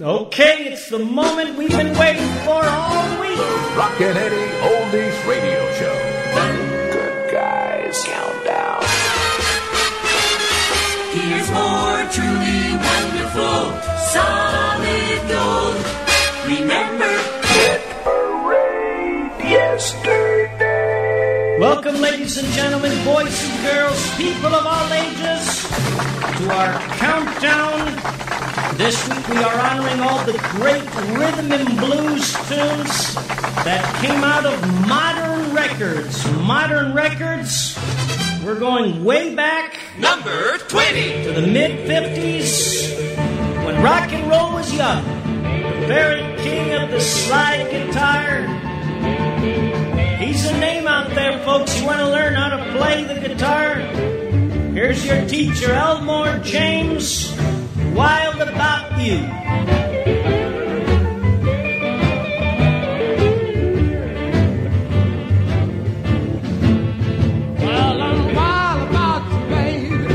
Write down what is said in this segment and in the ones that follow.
Okay, it's the moment we've been waiting for all week. Rockin' Eddie Oldies Radio Show. Good guys countdown. Here's more truly wonderful, solid gold. Remember, Hit parade yesterday. Welcome, ladies and gentlemen, boys and girls, people of all ages, to our countdown. This week we are honoring all the great rhythm and blues tunes that came out of modern records. Modern records, we're going way back number 20. to the mid 50s when rock and roll was young. The very king of the slide guitar. He's a name out there, folks. You want to learn how to play the guitar? Here's your teacher, Elmore James. Wild about you. Well, I'm wild about you,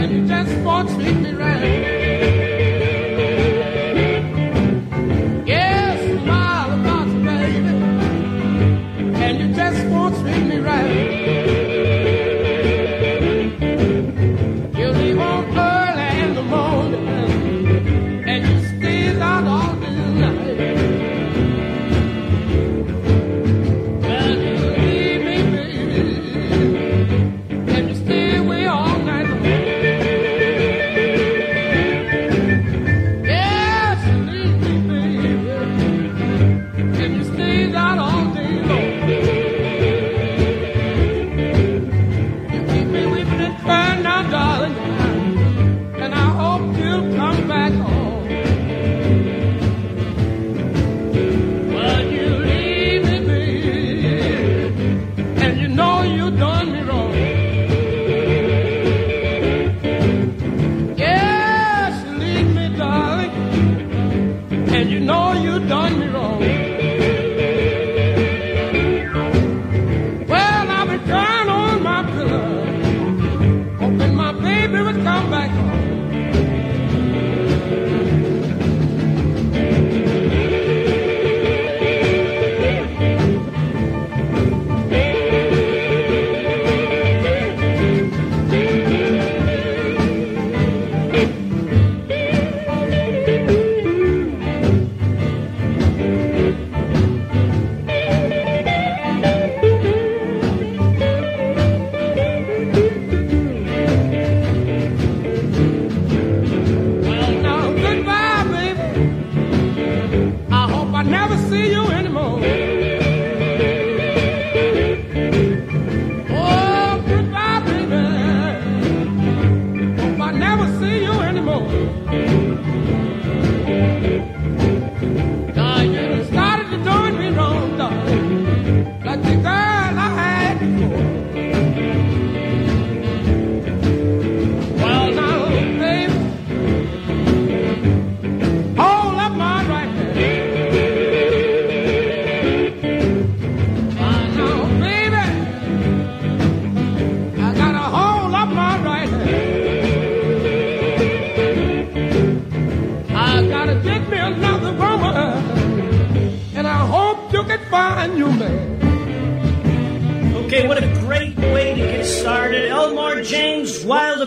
and you just won't me right.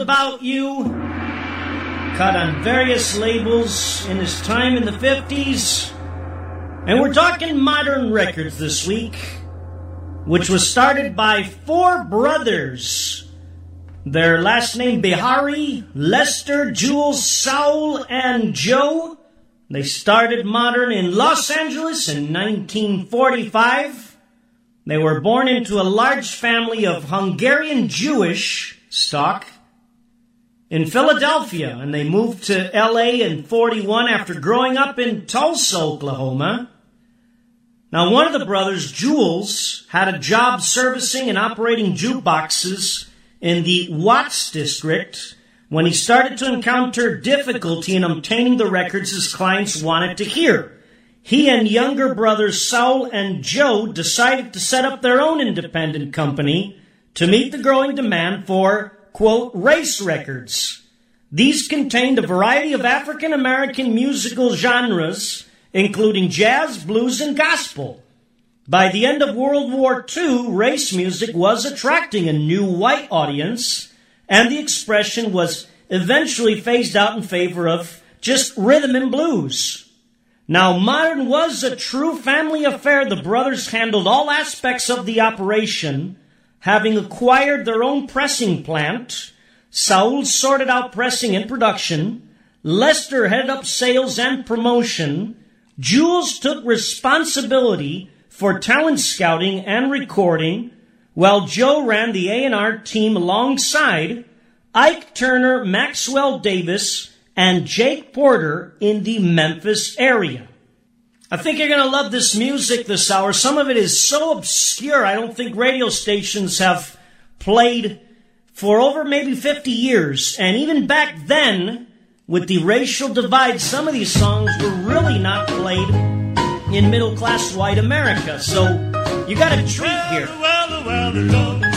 About You. Cut on various labels in his time in the 50s. And we're talking modern records this week, which was started by four brothers. Their last name Bihari, Lester, Jules, Saul, and Joe. They started modern in Los Angeles in 1945. They were born into a large family of Hungarian Jewish stock in Philadelphia, and they moved to LA in 41 after growing up in Tulsa, Oklahoma. Now, one of the brothers, Jules, had a job servicing and operating jukeboxes in the Watts district when he started to encounter difficulty in obtaining the records his clients wanted to hear. He and younger brothers Saul and Joe decided to set up their own independent company to meet the growing demand for, quote, race records. These contained a variety of African American musical genres, including jazz, blues, and gospel. By the end of World War II, race music was attracting a new white audience, and the expression was eventually phased out in favor of just rhythm and blues. Now, modern was a true family affair. The brothers handled all aspects of the operation, having acquired their own pressing plant. Saul sorted out pressing and production. Lester headed up sales and promotion. Jules took responsibility for talent scouting and recording, while Joe ran the A&R team alongside Ike Turner, Maxwell Davis, and Jake Porter in the Memphis area. I think you're going to love this music this hour. Some of it is so obscure, I don't think radio stations have played for over maybe 50 years. And even back then, with the racial divide, some of these songs were really not played in middle class white America. So you got a treat here. Well, well, well,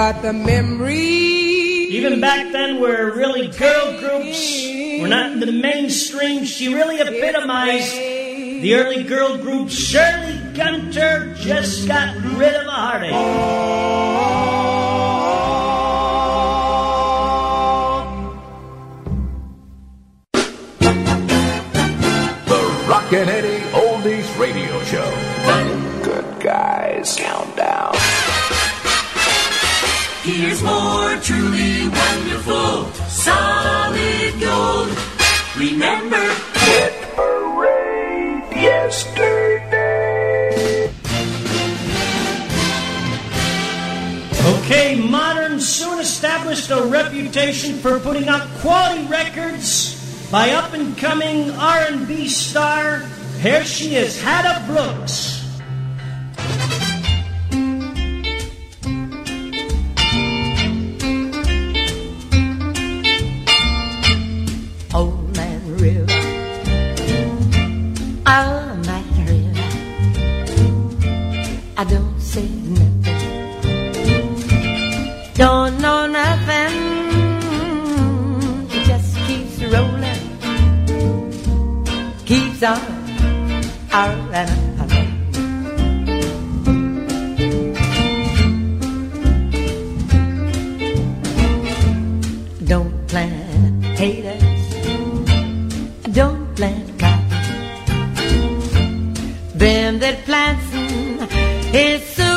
but the memory Even back then, where really girl groups were not in the mainstream, she really epitomized the early girl group. Shirley Gunter just got rid of a heartache. The Rockin' here's more truly wonderful solid gold. Remember, it arrayed yesterday. Okay, Modern soon established a reputation for putting out quality records by up-and-coming R&B star. Here she is, Hadda Brooks. I don't say nothing. Don't know nothing. It just keeps rolling. Keeps on, rolling. Don't plant potatoes. Don't plant cotton. Them that plants it's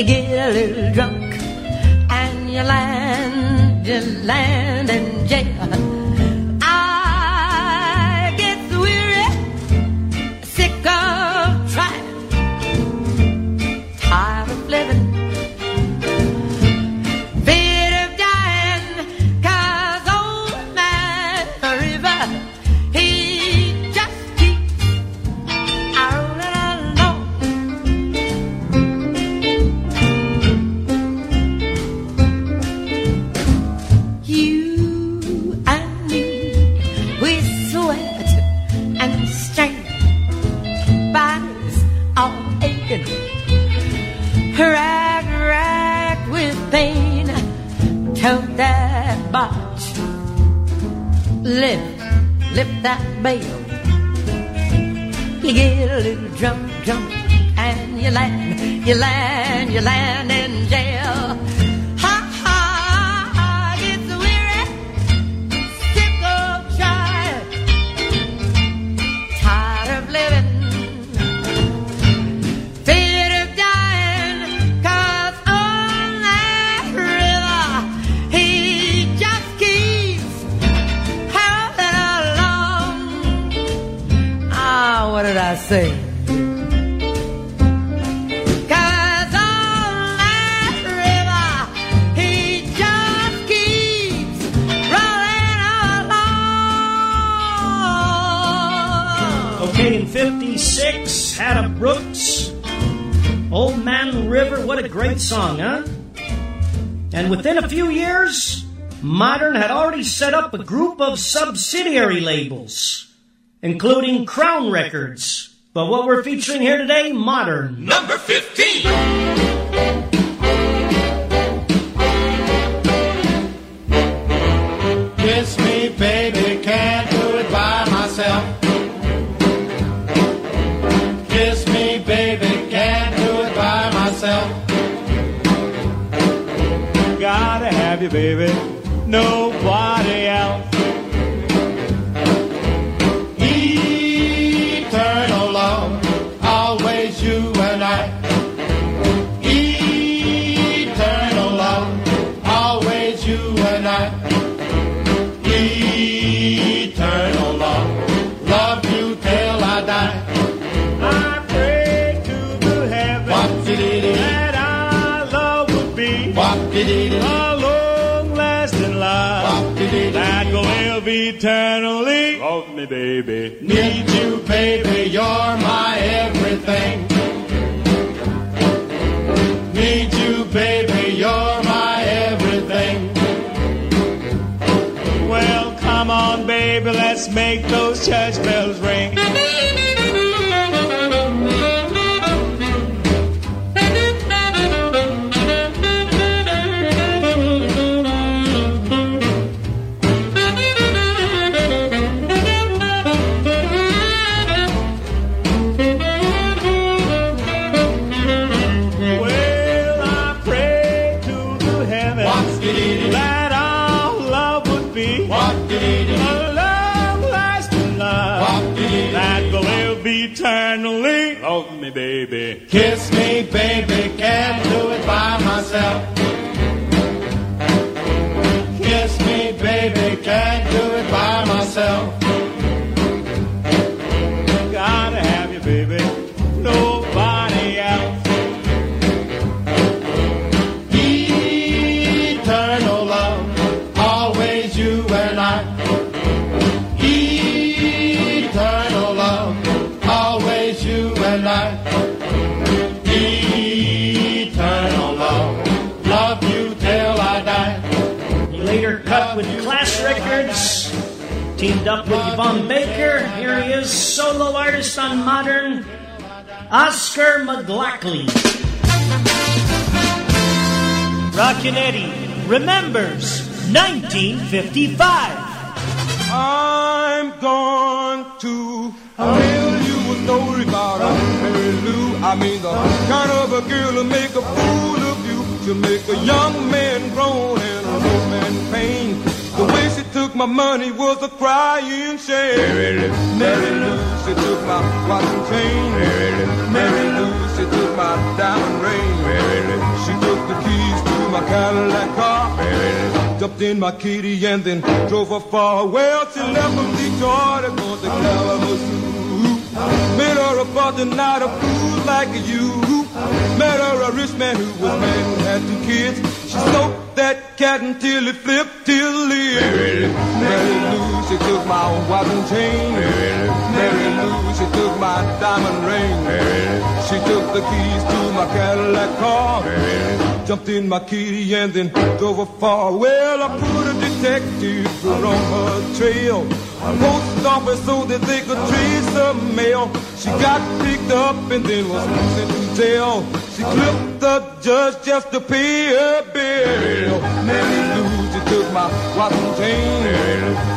You get a little drunk and you land, you land in Modern had already set up a group of subsidiary labels, including Crown Records. But what we're featuring here today, Modern. Number 15. Kiss me, baby, can't do it by myself. Kiss me, baby, can't do it by myself. Gotta have you, baby, nobody eternally. Love me, baby. Need you, baby. You're my everything. Need you, baby. You're my everything. Well, come on, baby, let's make those church bells ring. Up with Yvonne Baker. Here he is, solo artist on Modern, Oscar McLollie. Rockin' Eddie remembers 1955. I'm going to tell you a story about a Mary Lou. I mean the kind of a girl to make a fool of you. To make a young man groan and a old man pain my money was a crying shame. Mary Lou. Mary Lucy took my watch and chain. Mary Lou. Mary Lucy took my diamond ring. Mary Lou. She took the keys to my Cadillac car. Mary Lou. Jumped in my kitty and then drove her far. Well, she left from Detroit and went to Kalamazoo. Met her a the night, a fool like you. Met her a rich man who was married and had two kids. She soaked that cat until it flipped till it. Mary Lou, she took my watch and chain. Mary Lou, she took my diamond ring. She took the keys to my Cadillac car. Jumped in my kitty and then drove her far. Well, I put a detective on her trail. Post office so that they could trace the mail. She got picked up and then was sent to jail. She clipped the judge just to pay her bill. Mary Lou, she took my watch and chain.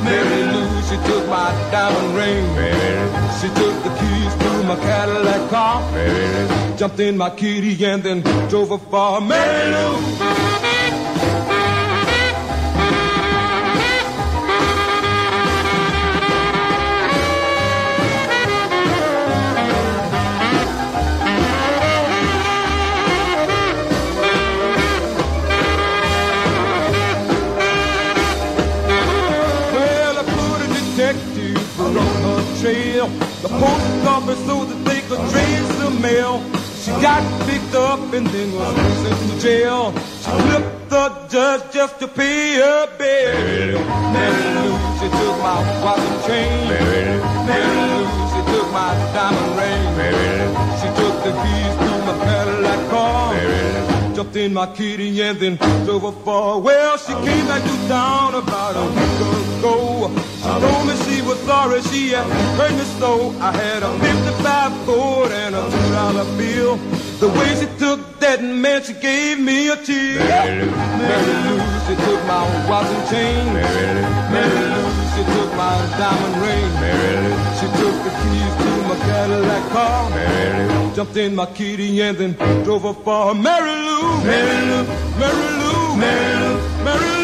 Mary Lou, she took my diamond ring. She took the keys to my Cadillac car. Jumped in my kitty and then drove her far. Mary Lou. Post so that they could trace the mail. She got picked up and then was sent to jail. She flipped the judge just to pay her bill. Mary Lou, she took my watch and chain. Mary Lou, she took my diamond ring. She took the keys to my Cadillac car. Jumped in my kitty and then drove her far. Well, she came back to town about a week ago. She told me she was sorry she had hurt me so. I had a 55 Ford and a two dollar bill. The way she took that man, she gave me a tear. Mary Lou, she took my watch and chain. Mary Lou, she took my diamond ring. Mary Lou, she took the keys to my Cadillac car. Mary Lou, Jumped in my kitty and then drove her far. Mary Lou, Mary Lou, Mary Lou, Mary Lou, Mary Lou,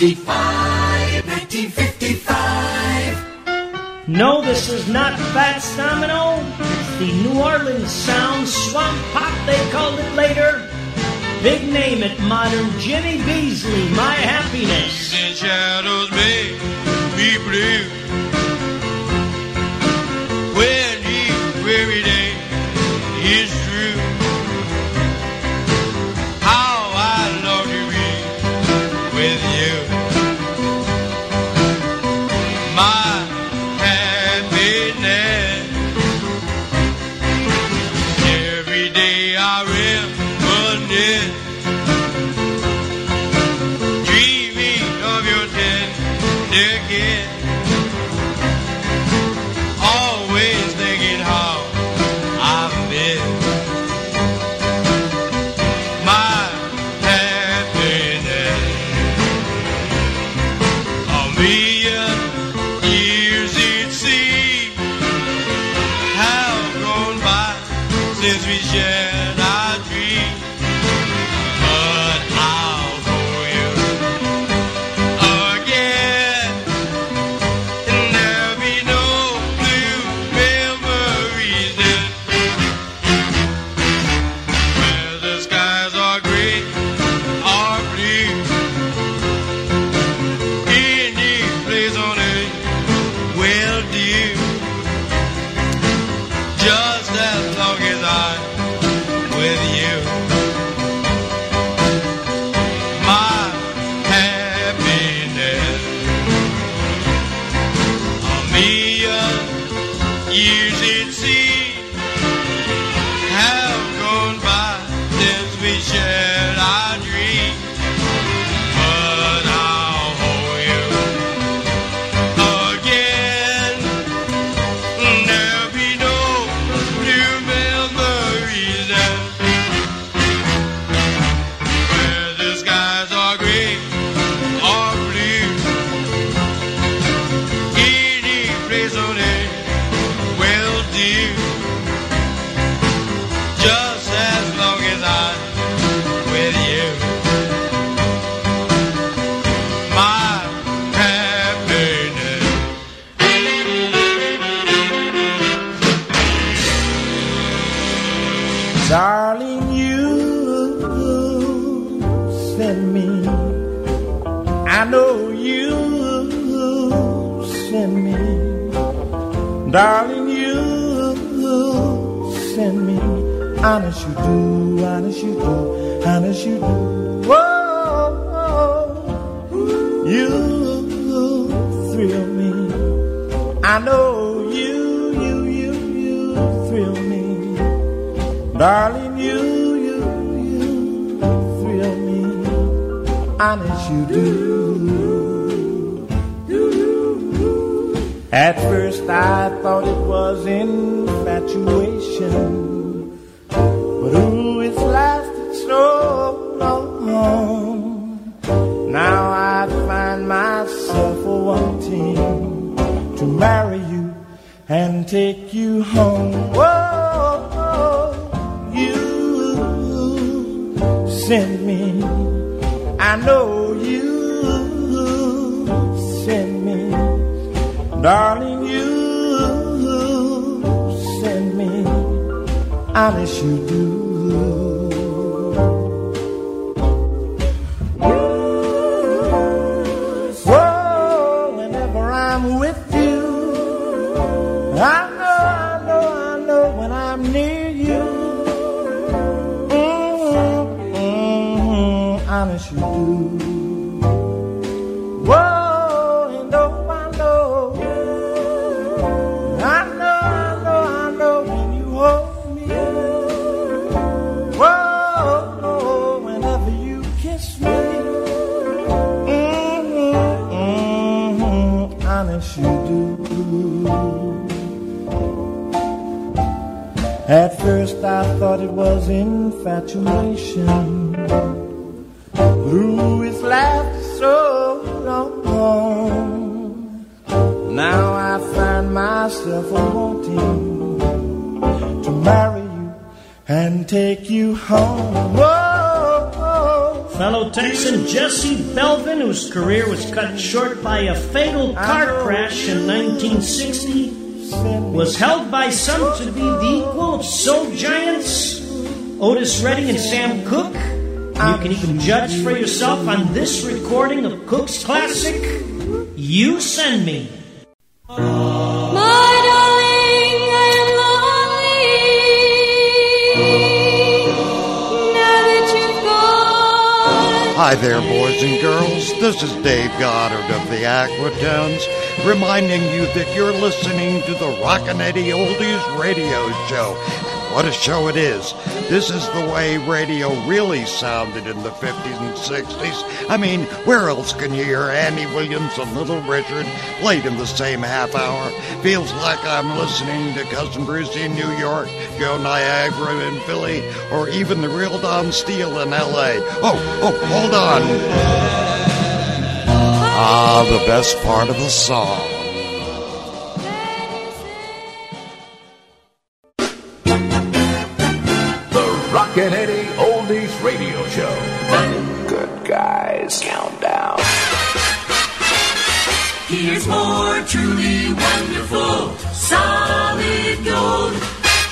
1955. 1955. No, this is not Fats Domino. It's the New Orleans Sound Swamp Pop, they called it later. Big name it, modern Jimmy Beasley, My Happiness. shadows blue. Darling, you send me. Honest you do, honest you do, honest you do. Whoa, you thrill me. I know you, you, you, you thrill me. Darling, you, you, you thrill me. Honest you do. At first I thought it was infatuation, but ooh, it's lasted so long. Now I find myself wanting to marry you and take you home. Whoa, you send me. I know Darling, you send me. Honest, you do. At first I thought it was infatuation. Ooh, it's lasted so long. Now I find myself wanting to marry you and take you home. Whoa, whoa. Fellow Texan Jesse Belvin, whose career was cut short by a fatal car crash in 1960, was held by some to be the equal of soul giants Otis Redding and Sam Cooke. You can even judge for yourself on this recording of Cooke's classic, You Send Me. Hi there, boys and girls. This is Dave Goddard of the Aquatones, reminding you that you're listening to the Rockin' Eddie Oldies radio show. What a show it is. This is the way radio really sounded in the 50s and 60s. I mean, where else can you hear Andy Williams and Little Richard played in the same half hour? Feels like I'm listening to Cousin Brucie in New York, Joe Niagara in Philly, or even the real Don Steele in LA. Oh, oh, hold on. Ah, the best part of the song. The Rockin' Eddie Oldies Radio Show. Good guys countdown. Here's more truly wonderful, solid gold.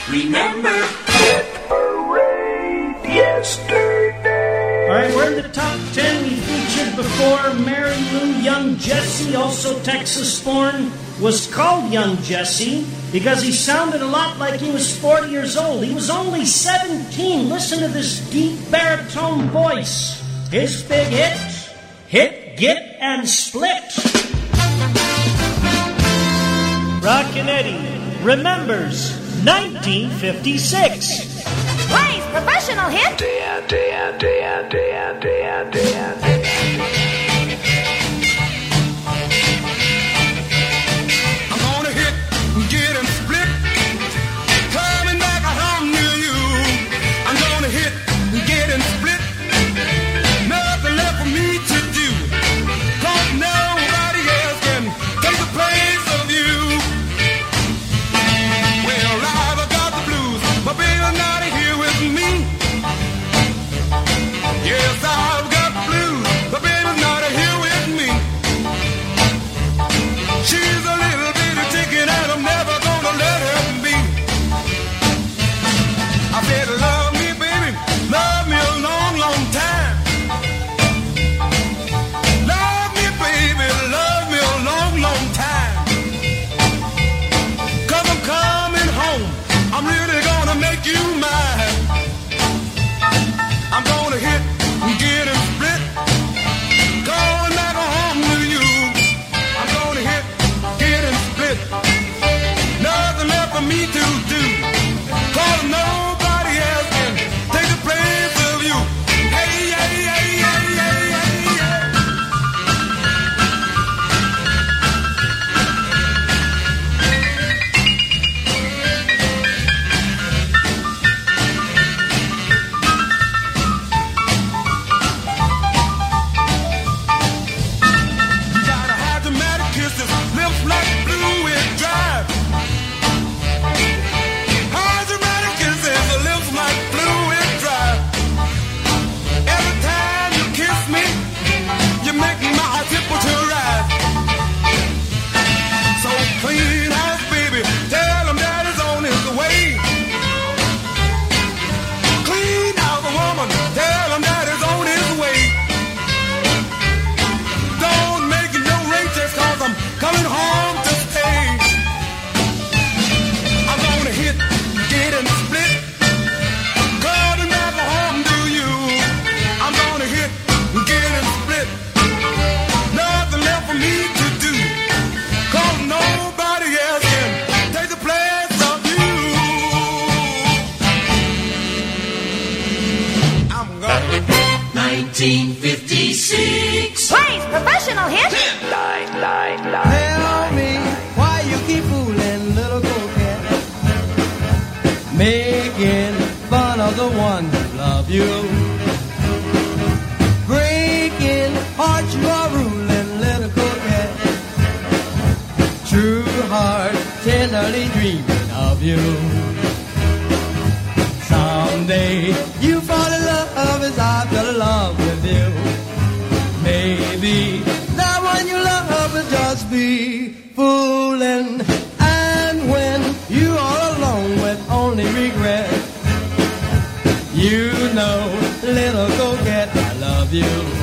Remember, Hit parade yesterday. All right, we're in the top 10. We featured before Mary Lou Young Jesse, also Texas born, was called Young Jesse because he sounded a lot like he was 40 years old. He was only 17. Listen to this deep baritone voice. His big hit, Hit, Get, and Split. Rockin' Eddie remembers 1956. Plays professional hit. Dan, Dan, Dan, Dan, Dan, Dan, Dan. you.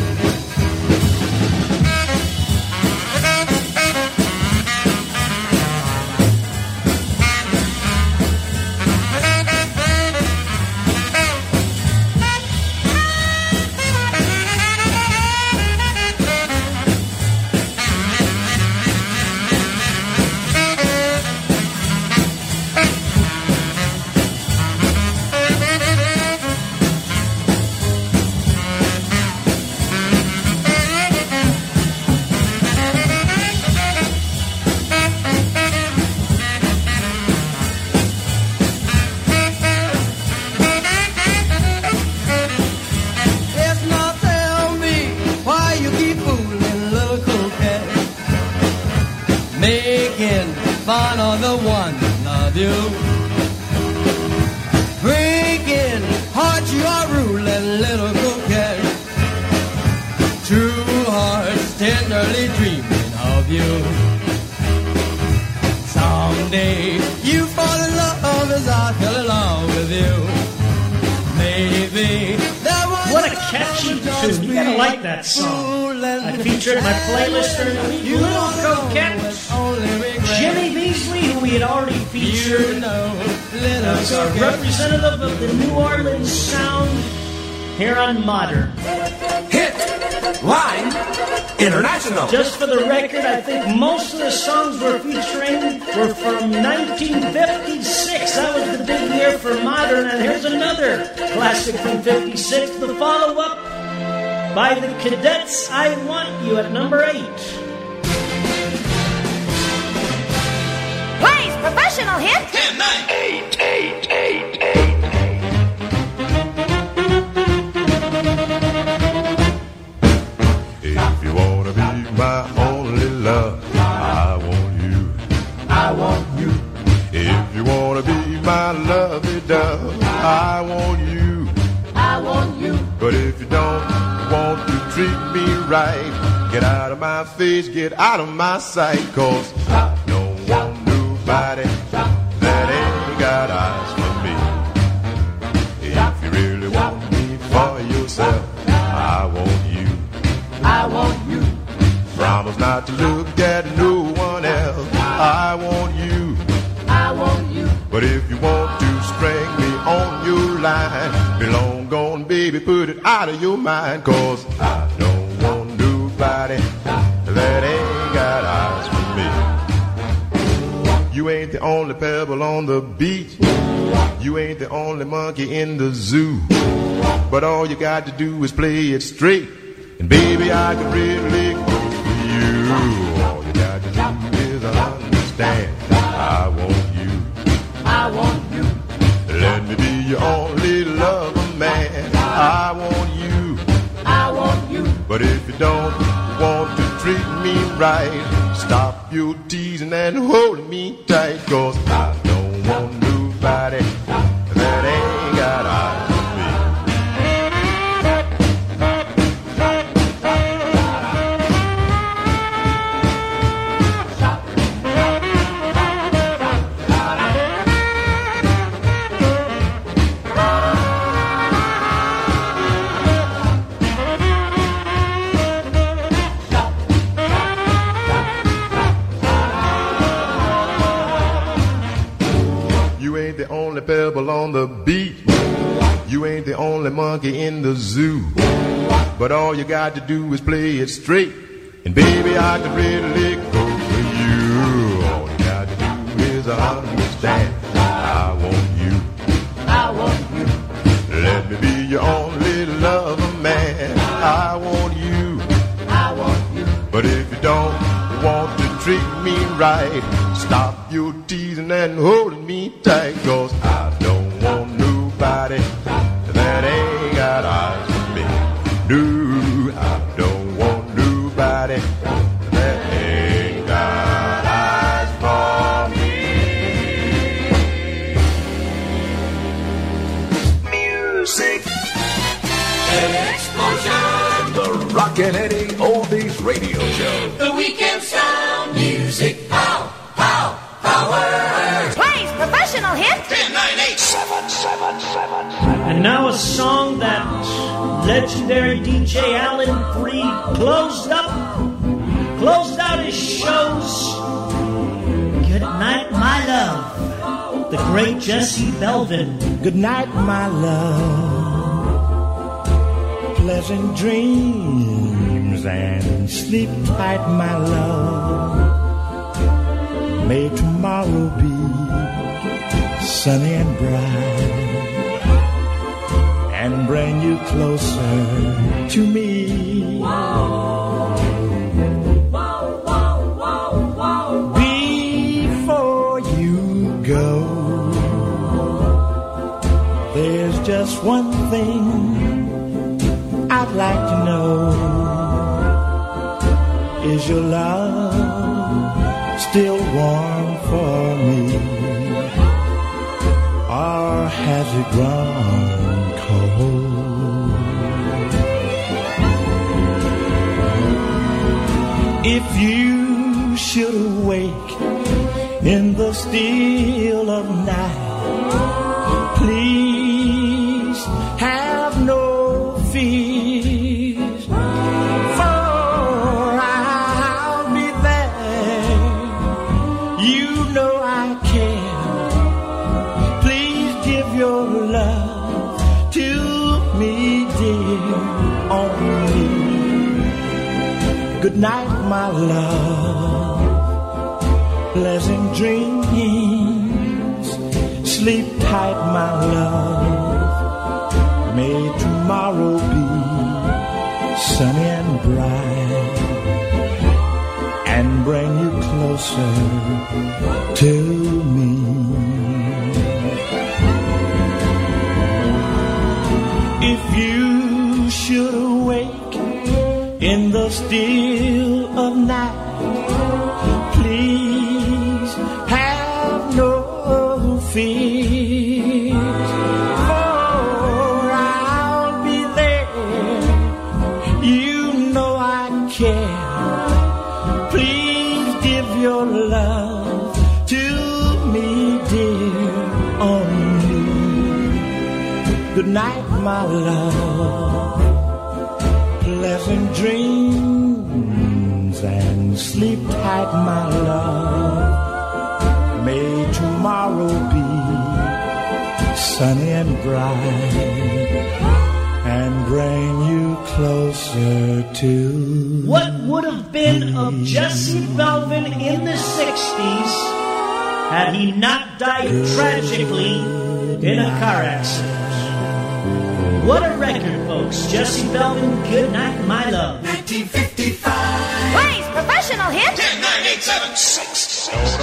Modern. Hit Line International. Just for the record, I think most of the songs we're featuring were from 1956. That was the big year for modern, and here's another classic from 56, the follow up by the Cadets I Want You at number 8. right. Get out of my face, get out of my sight, cause I don't want nobody that ain't got eyes for me. If you really want me for yourself, I want you. I want you. Promise not to look at no one else. I want you. I want you. But if you want to string me on your line, be long gone, baby, put it out of your mind, cause I nobody that ain't got eyes for me. You ain't the only pebble on the beach. You ain't the only monkey in the zoo. But all you got to do is play it straight. And baby, I can really go for you. All you got to do is understand. I want you. I want you. Let me be your only lover, man. I want but if you don't want to treat me right, stop your teasing and hold me tight. Cause I don't want nobody on the beat. You ain't the only monkey in the zoo. But all you got to do is play it straight. And baby, I can really go for you. All you got to do is understand. I want you. I want you. Let me be your only lover, man. I want you. I want you. But if you don't want to treat me right, stop your teasing and holding me tight. Cause I don't Music. Pow. Pow. Power. Plays professional hits. 10, 9, 8. Seven, seven, seven, seven. And now a song that legendary DJ Alan Freed closed up, closed out his shows. Good night, my love. The great Jesse Belvin. Good night, my love. Pleasant dreams and sleep tight, my love. May tomorrow be sunny and bright and bring you closer to me. Before you go, there's just one thing the still of night, please have no fears, for I'll be there. You know I care. Please give your love to me, dear, only. Good night, my love. Closer to me. If you should awake in the still Good night, my love. Pleasant dreams and sleep tight, my love. May tomorrow be sunny and bright and bring you closer to What would have been of Jesse Belvin in the 60s had he not died tragically in a car accident. What a record, folks. Jesse Belvin, Good Night, My Love. 1955. Plays professional hit. 10, 9, 8, 7, 6. I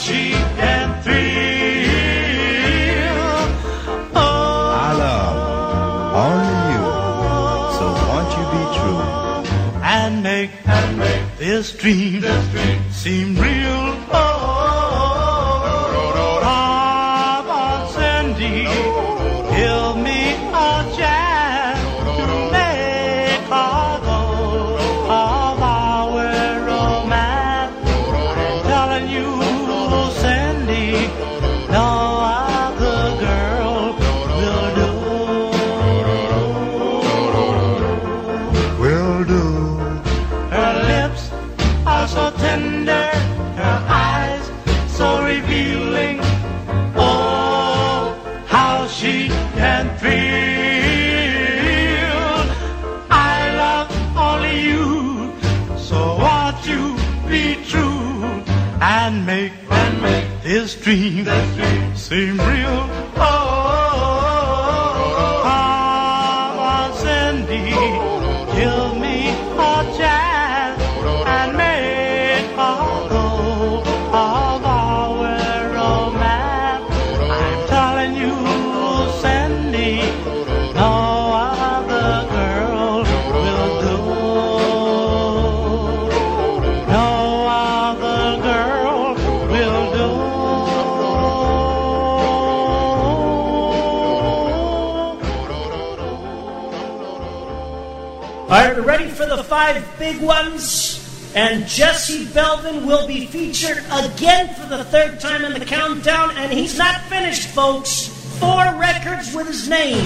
she can thrill. Oh, I love only you, so won't you be true? and make and make this dream, seem real. Big ones. And Jesse Belvin will be featured again for the third time in the countdown. And he's not finished, folks. Four records with his name.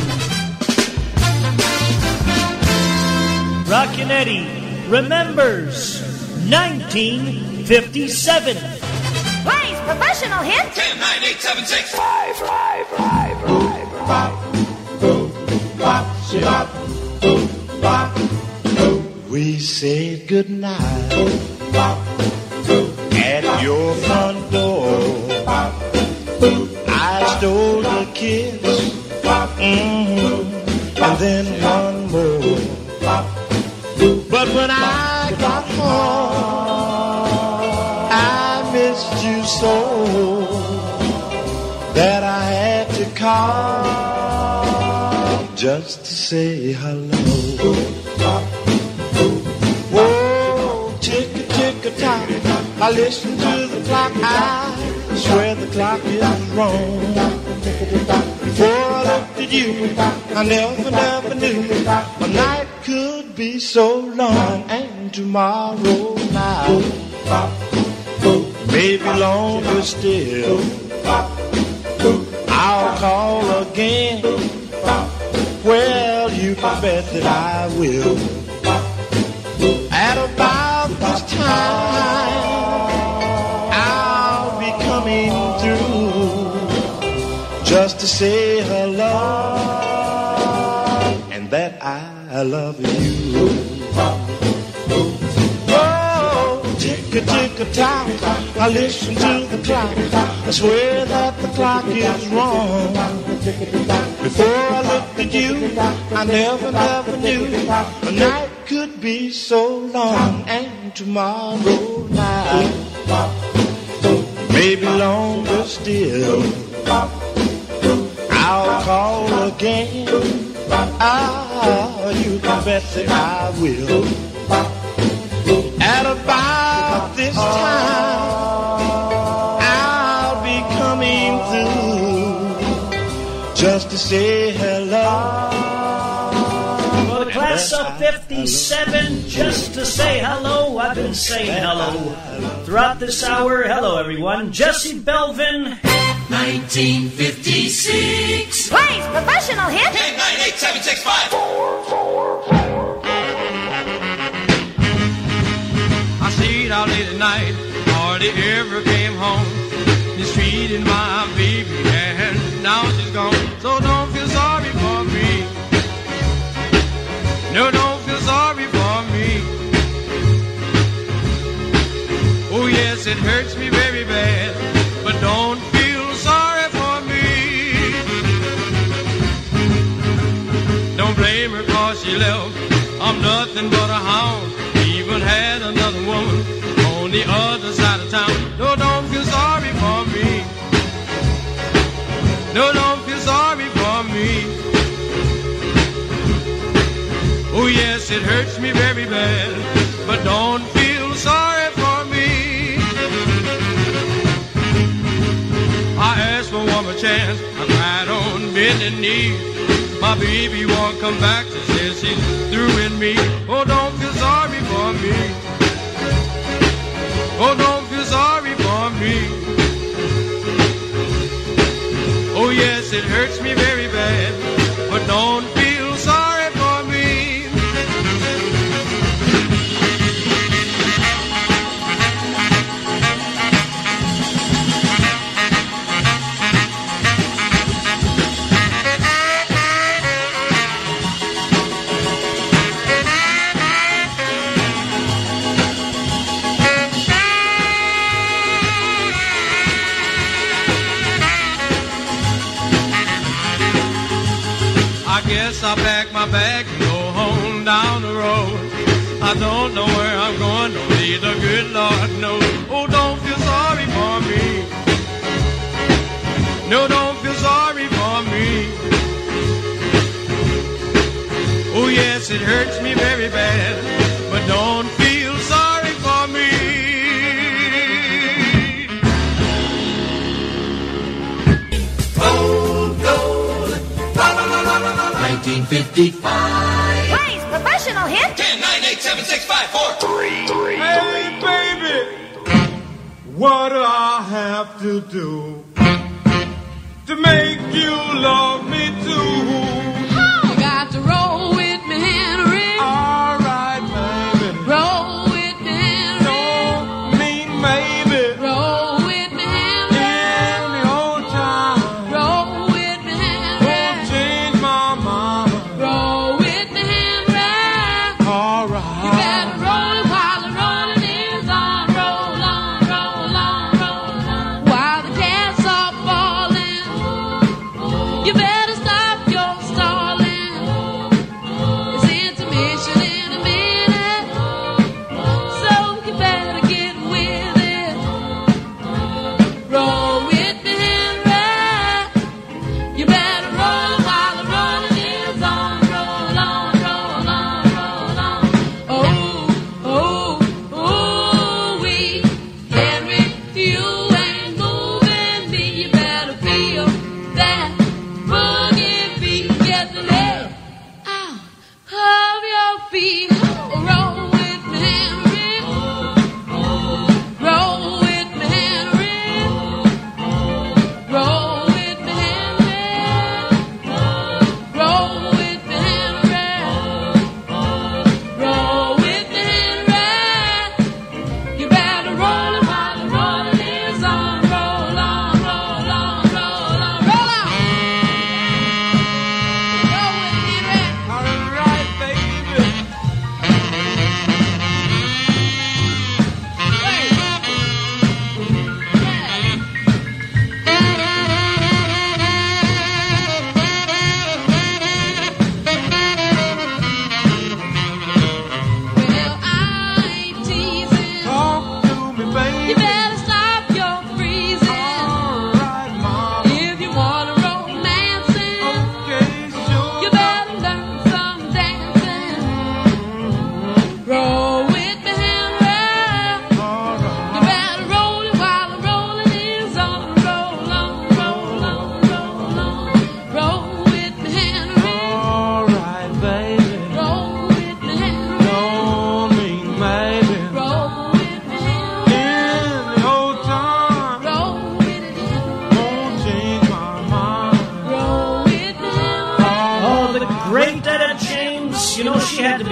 Rockin' Eddie remembers 1957. Plays professional hit. 10, 9, 8, 7, 6. Five, five, five, five, five. We said goodnight at your front door. I stole a kiss, mhm, and then one more. But when I got home, I missed you so that I had to call just to say hello. I listen to the clock. I swear the clock is wrong. Before I looked at you, I never, never knew a night could be so long and tomorrow night maybe longer still. I'll call again. Well, you can bet that I will. At about this time, to say hello and that I love you. Oh, tick a tick a tock. I listen to the clock. I swear that the clock is wrong. Before I looked at you, I never, never knew a night could be so long and tomorrow night maybe longer still. I'll call again. Ah, you can bet that I will. At about this time, I'll be coming through just to say hello. For the class of 57, just to say hello, I've been saying hello. Throughout this hour, hello everyone. Jesse Belvin. 1956. Plays professional hit. 1098 I stayed out late at night, hardly ever came home. Mistreated my baby, and now she's gone. So don't feel sorry for me. No, don't feel sorry for me. Oh, yes, it hurts me very bad, but don't left. I'm nothing but a hound. Even had another woman on the other side of town. No, don't feel sorry for me. No, don't feel sorry for me. Oh, yes, it hurts me very bad. But don't feel sorry for me. I asked for one more chance. I cried on bending knees. Baby won't come back. She says she's through with me. Oh, don't feel sorry for me. Oh, don't feel sorry for me. Oh, yes, it hurts me very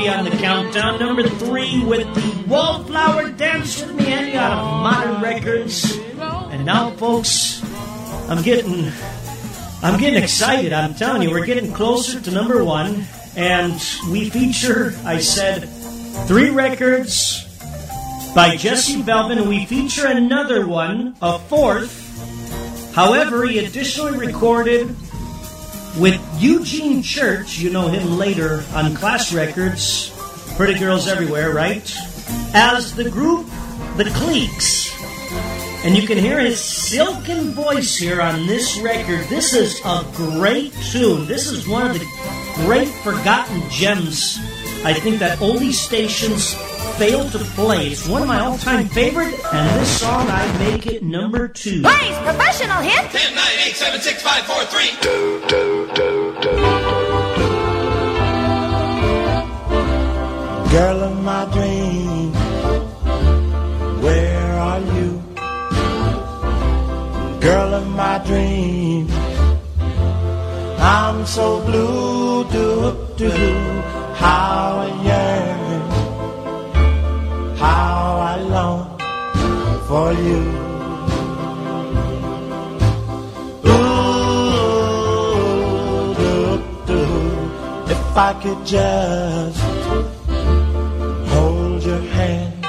on the countdown. Number three with the Wallflower Dance with Me Annie out of Modern Records. And now, folks, I'm getting, I'm getting excited. I'm telling you, we're getting closer to number one, and we feature, I said, three records by Jesse Belvin, and we feature another one, a fourth. However, he additionally recorded with Eugene Church, you know him later on Class Records, Pretty Girls Everywhere, right? As the group The Cliques. And you can hear his silken voice here on this record. This is a great tune. This is one of the great forgotten gems I think that oldie stations fail to play. It's one of my all-time favorite, and this song I make it number two. Blaze professional hit. 10, 9, 8, 7, 6, 5, 4, 3. Do, do, do, do. Girl of my dreams, where are you? Girl of my dreams, I'm so blue, do, do, how I yearn, how I long for you. If I could just hold your hand.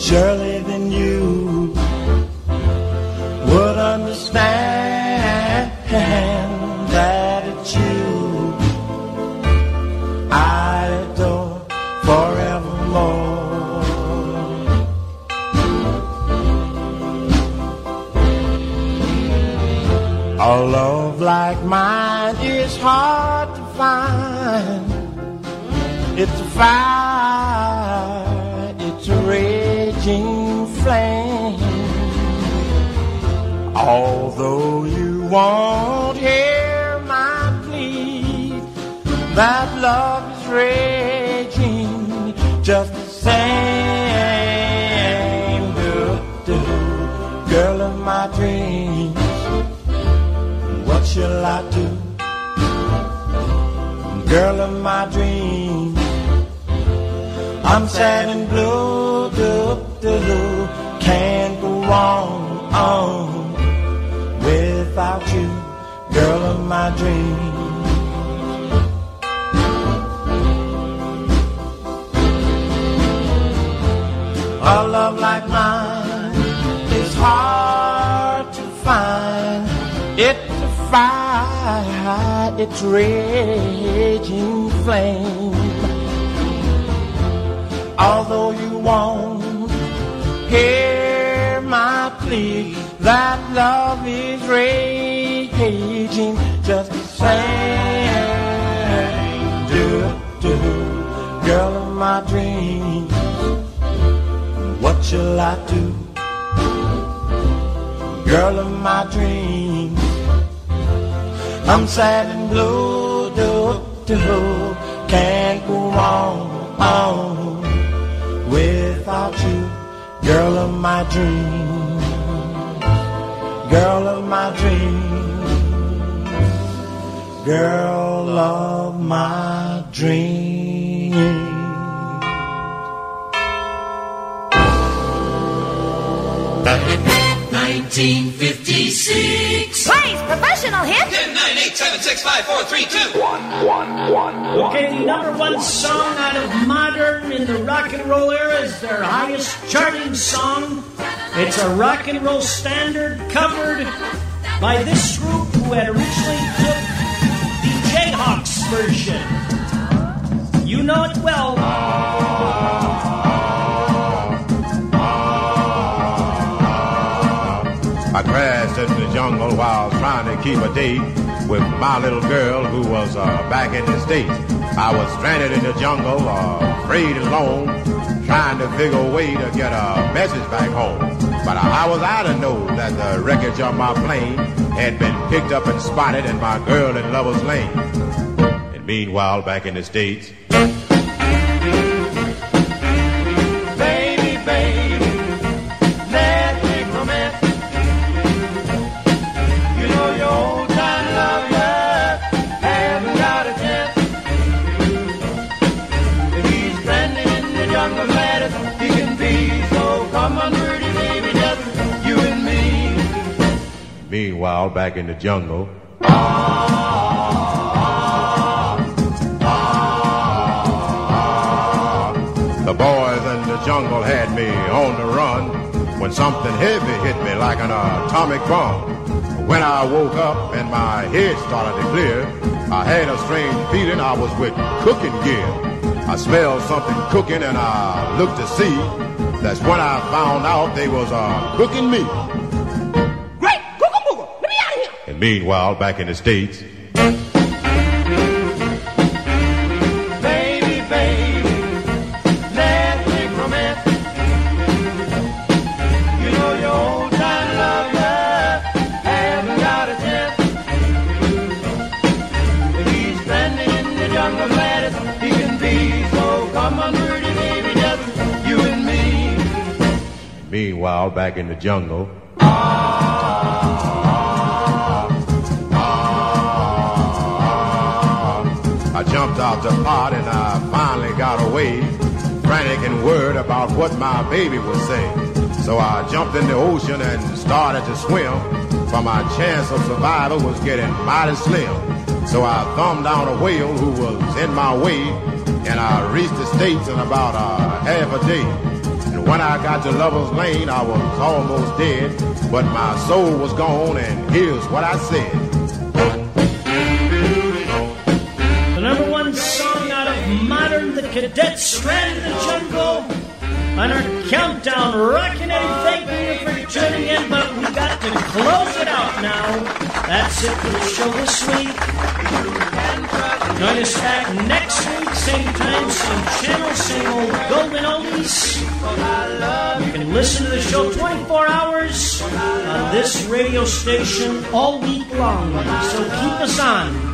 Surely then you would understand that it's you fire, it's a raging flame. Although you won't hear my plea, that love is raging just the same. Do, do, girl of my dreams, what shall I do? Girl of my dreams. I'm sad and blue, do, do, can't go on, on uh, without you, girl of my dreams. A love like mine is hard to find. It's a fire, it's raging flame. Although you won't hear my plea, that love is raging just the same. Do, do, girl of my dreams, what shall I do? Girl of my dreams, I'm sad and blue, do, do, can't go on, on you, girl of my dreams, girl of my dreams, girl of my dreams. 1956. Blaze professional hit. 10, 9, 8, 7, 6, 5, 4, 3, 2. One, one, one, one. Okay, the number one song out of modern in the rock and roll era is their highest charting song. It's a rock and roll standard covered by this group who had originally took the Jayhawks version. You know it well. I crashed in the jungle while trying to keep a date with my little girl who was uh, back in the States. I was stranded in the jungle, uh, afraid and alone, trying to figure a way to get a message back home. But I, was out to know that the wreckage of my plane had been picked up and spotted in my girl in Lover's Lane. And meanwhile, back in the States, Meanwhile, back in the jungle, the boys in the jungle had me on the run when something heavy hit me like an atomic bomb. When I woke up and my head started to clear, I had a strange feeling I was with cooking gear. I smelled something cooking and I looked to see. That's when I found out they was uh, cooking me. Meanwhile, back in the States, Baby, baby, let's make romance. The pot and I finally got away, frantic and worried about what my baby would say. So I jumped in the ocean and started to swim, but my chance of survival was getting mighty slim. So I thumbed down a whale who was in my way, and I reached the States in about a half a day. And when I got to Lover's Lane, I was almost dead, but my soul was gone, and here's what I said. Cadets stranded in the jungle. On our countdown, Rockin' Eddie, thank you for tuning in, but we got to close it out now. That's it for the show this week. Join us back next week, same time, same channel, same old golden oldies. You can listen to the show 24 hours on this radio station all week long. So keep us on.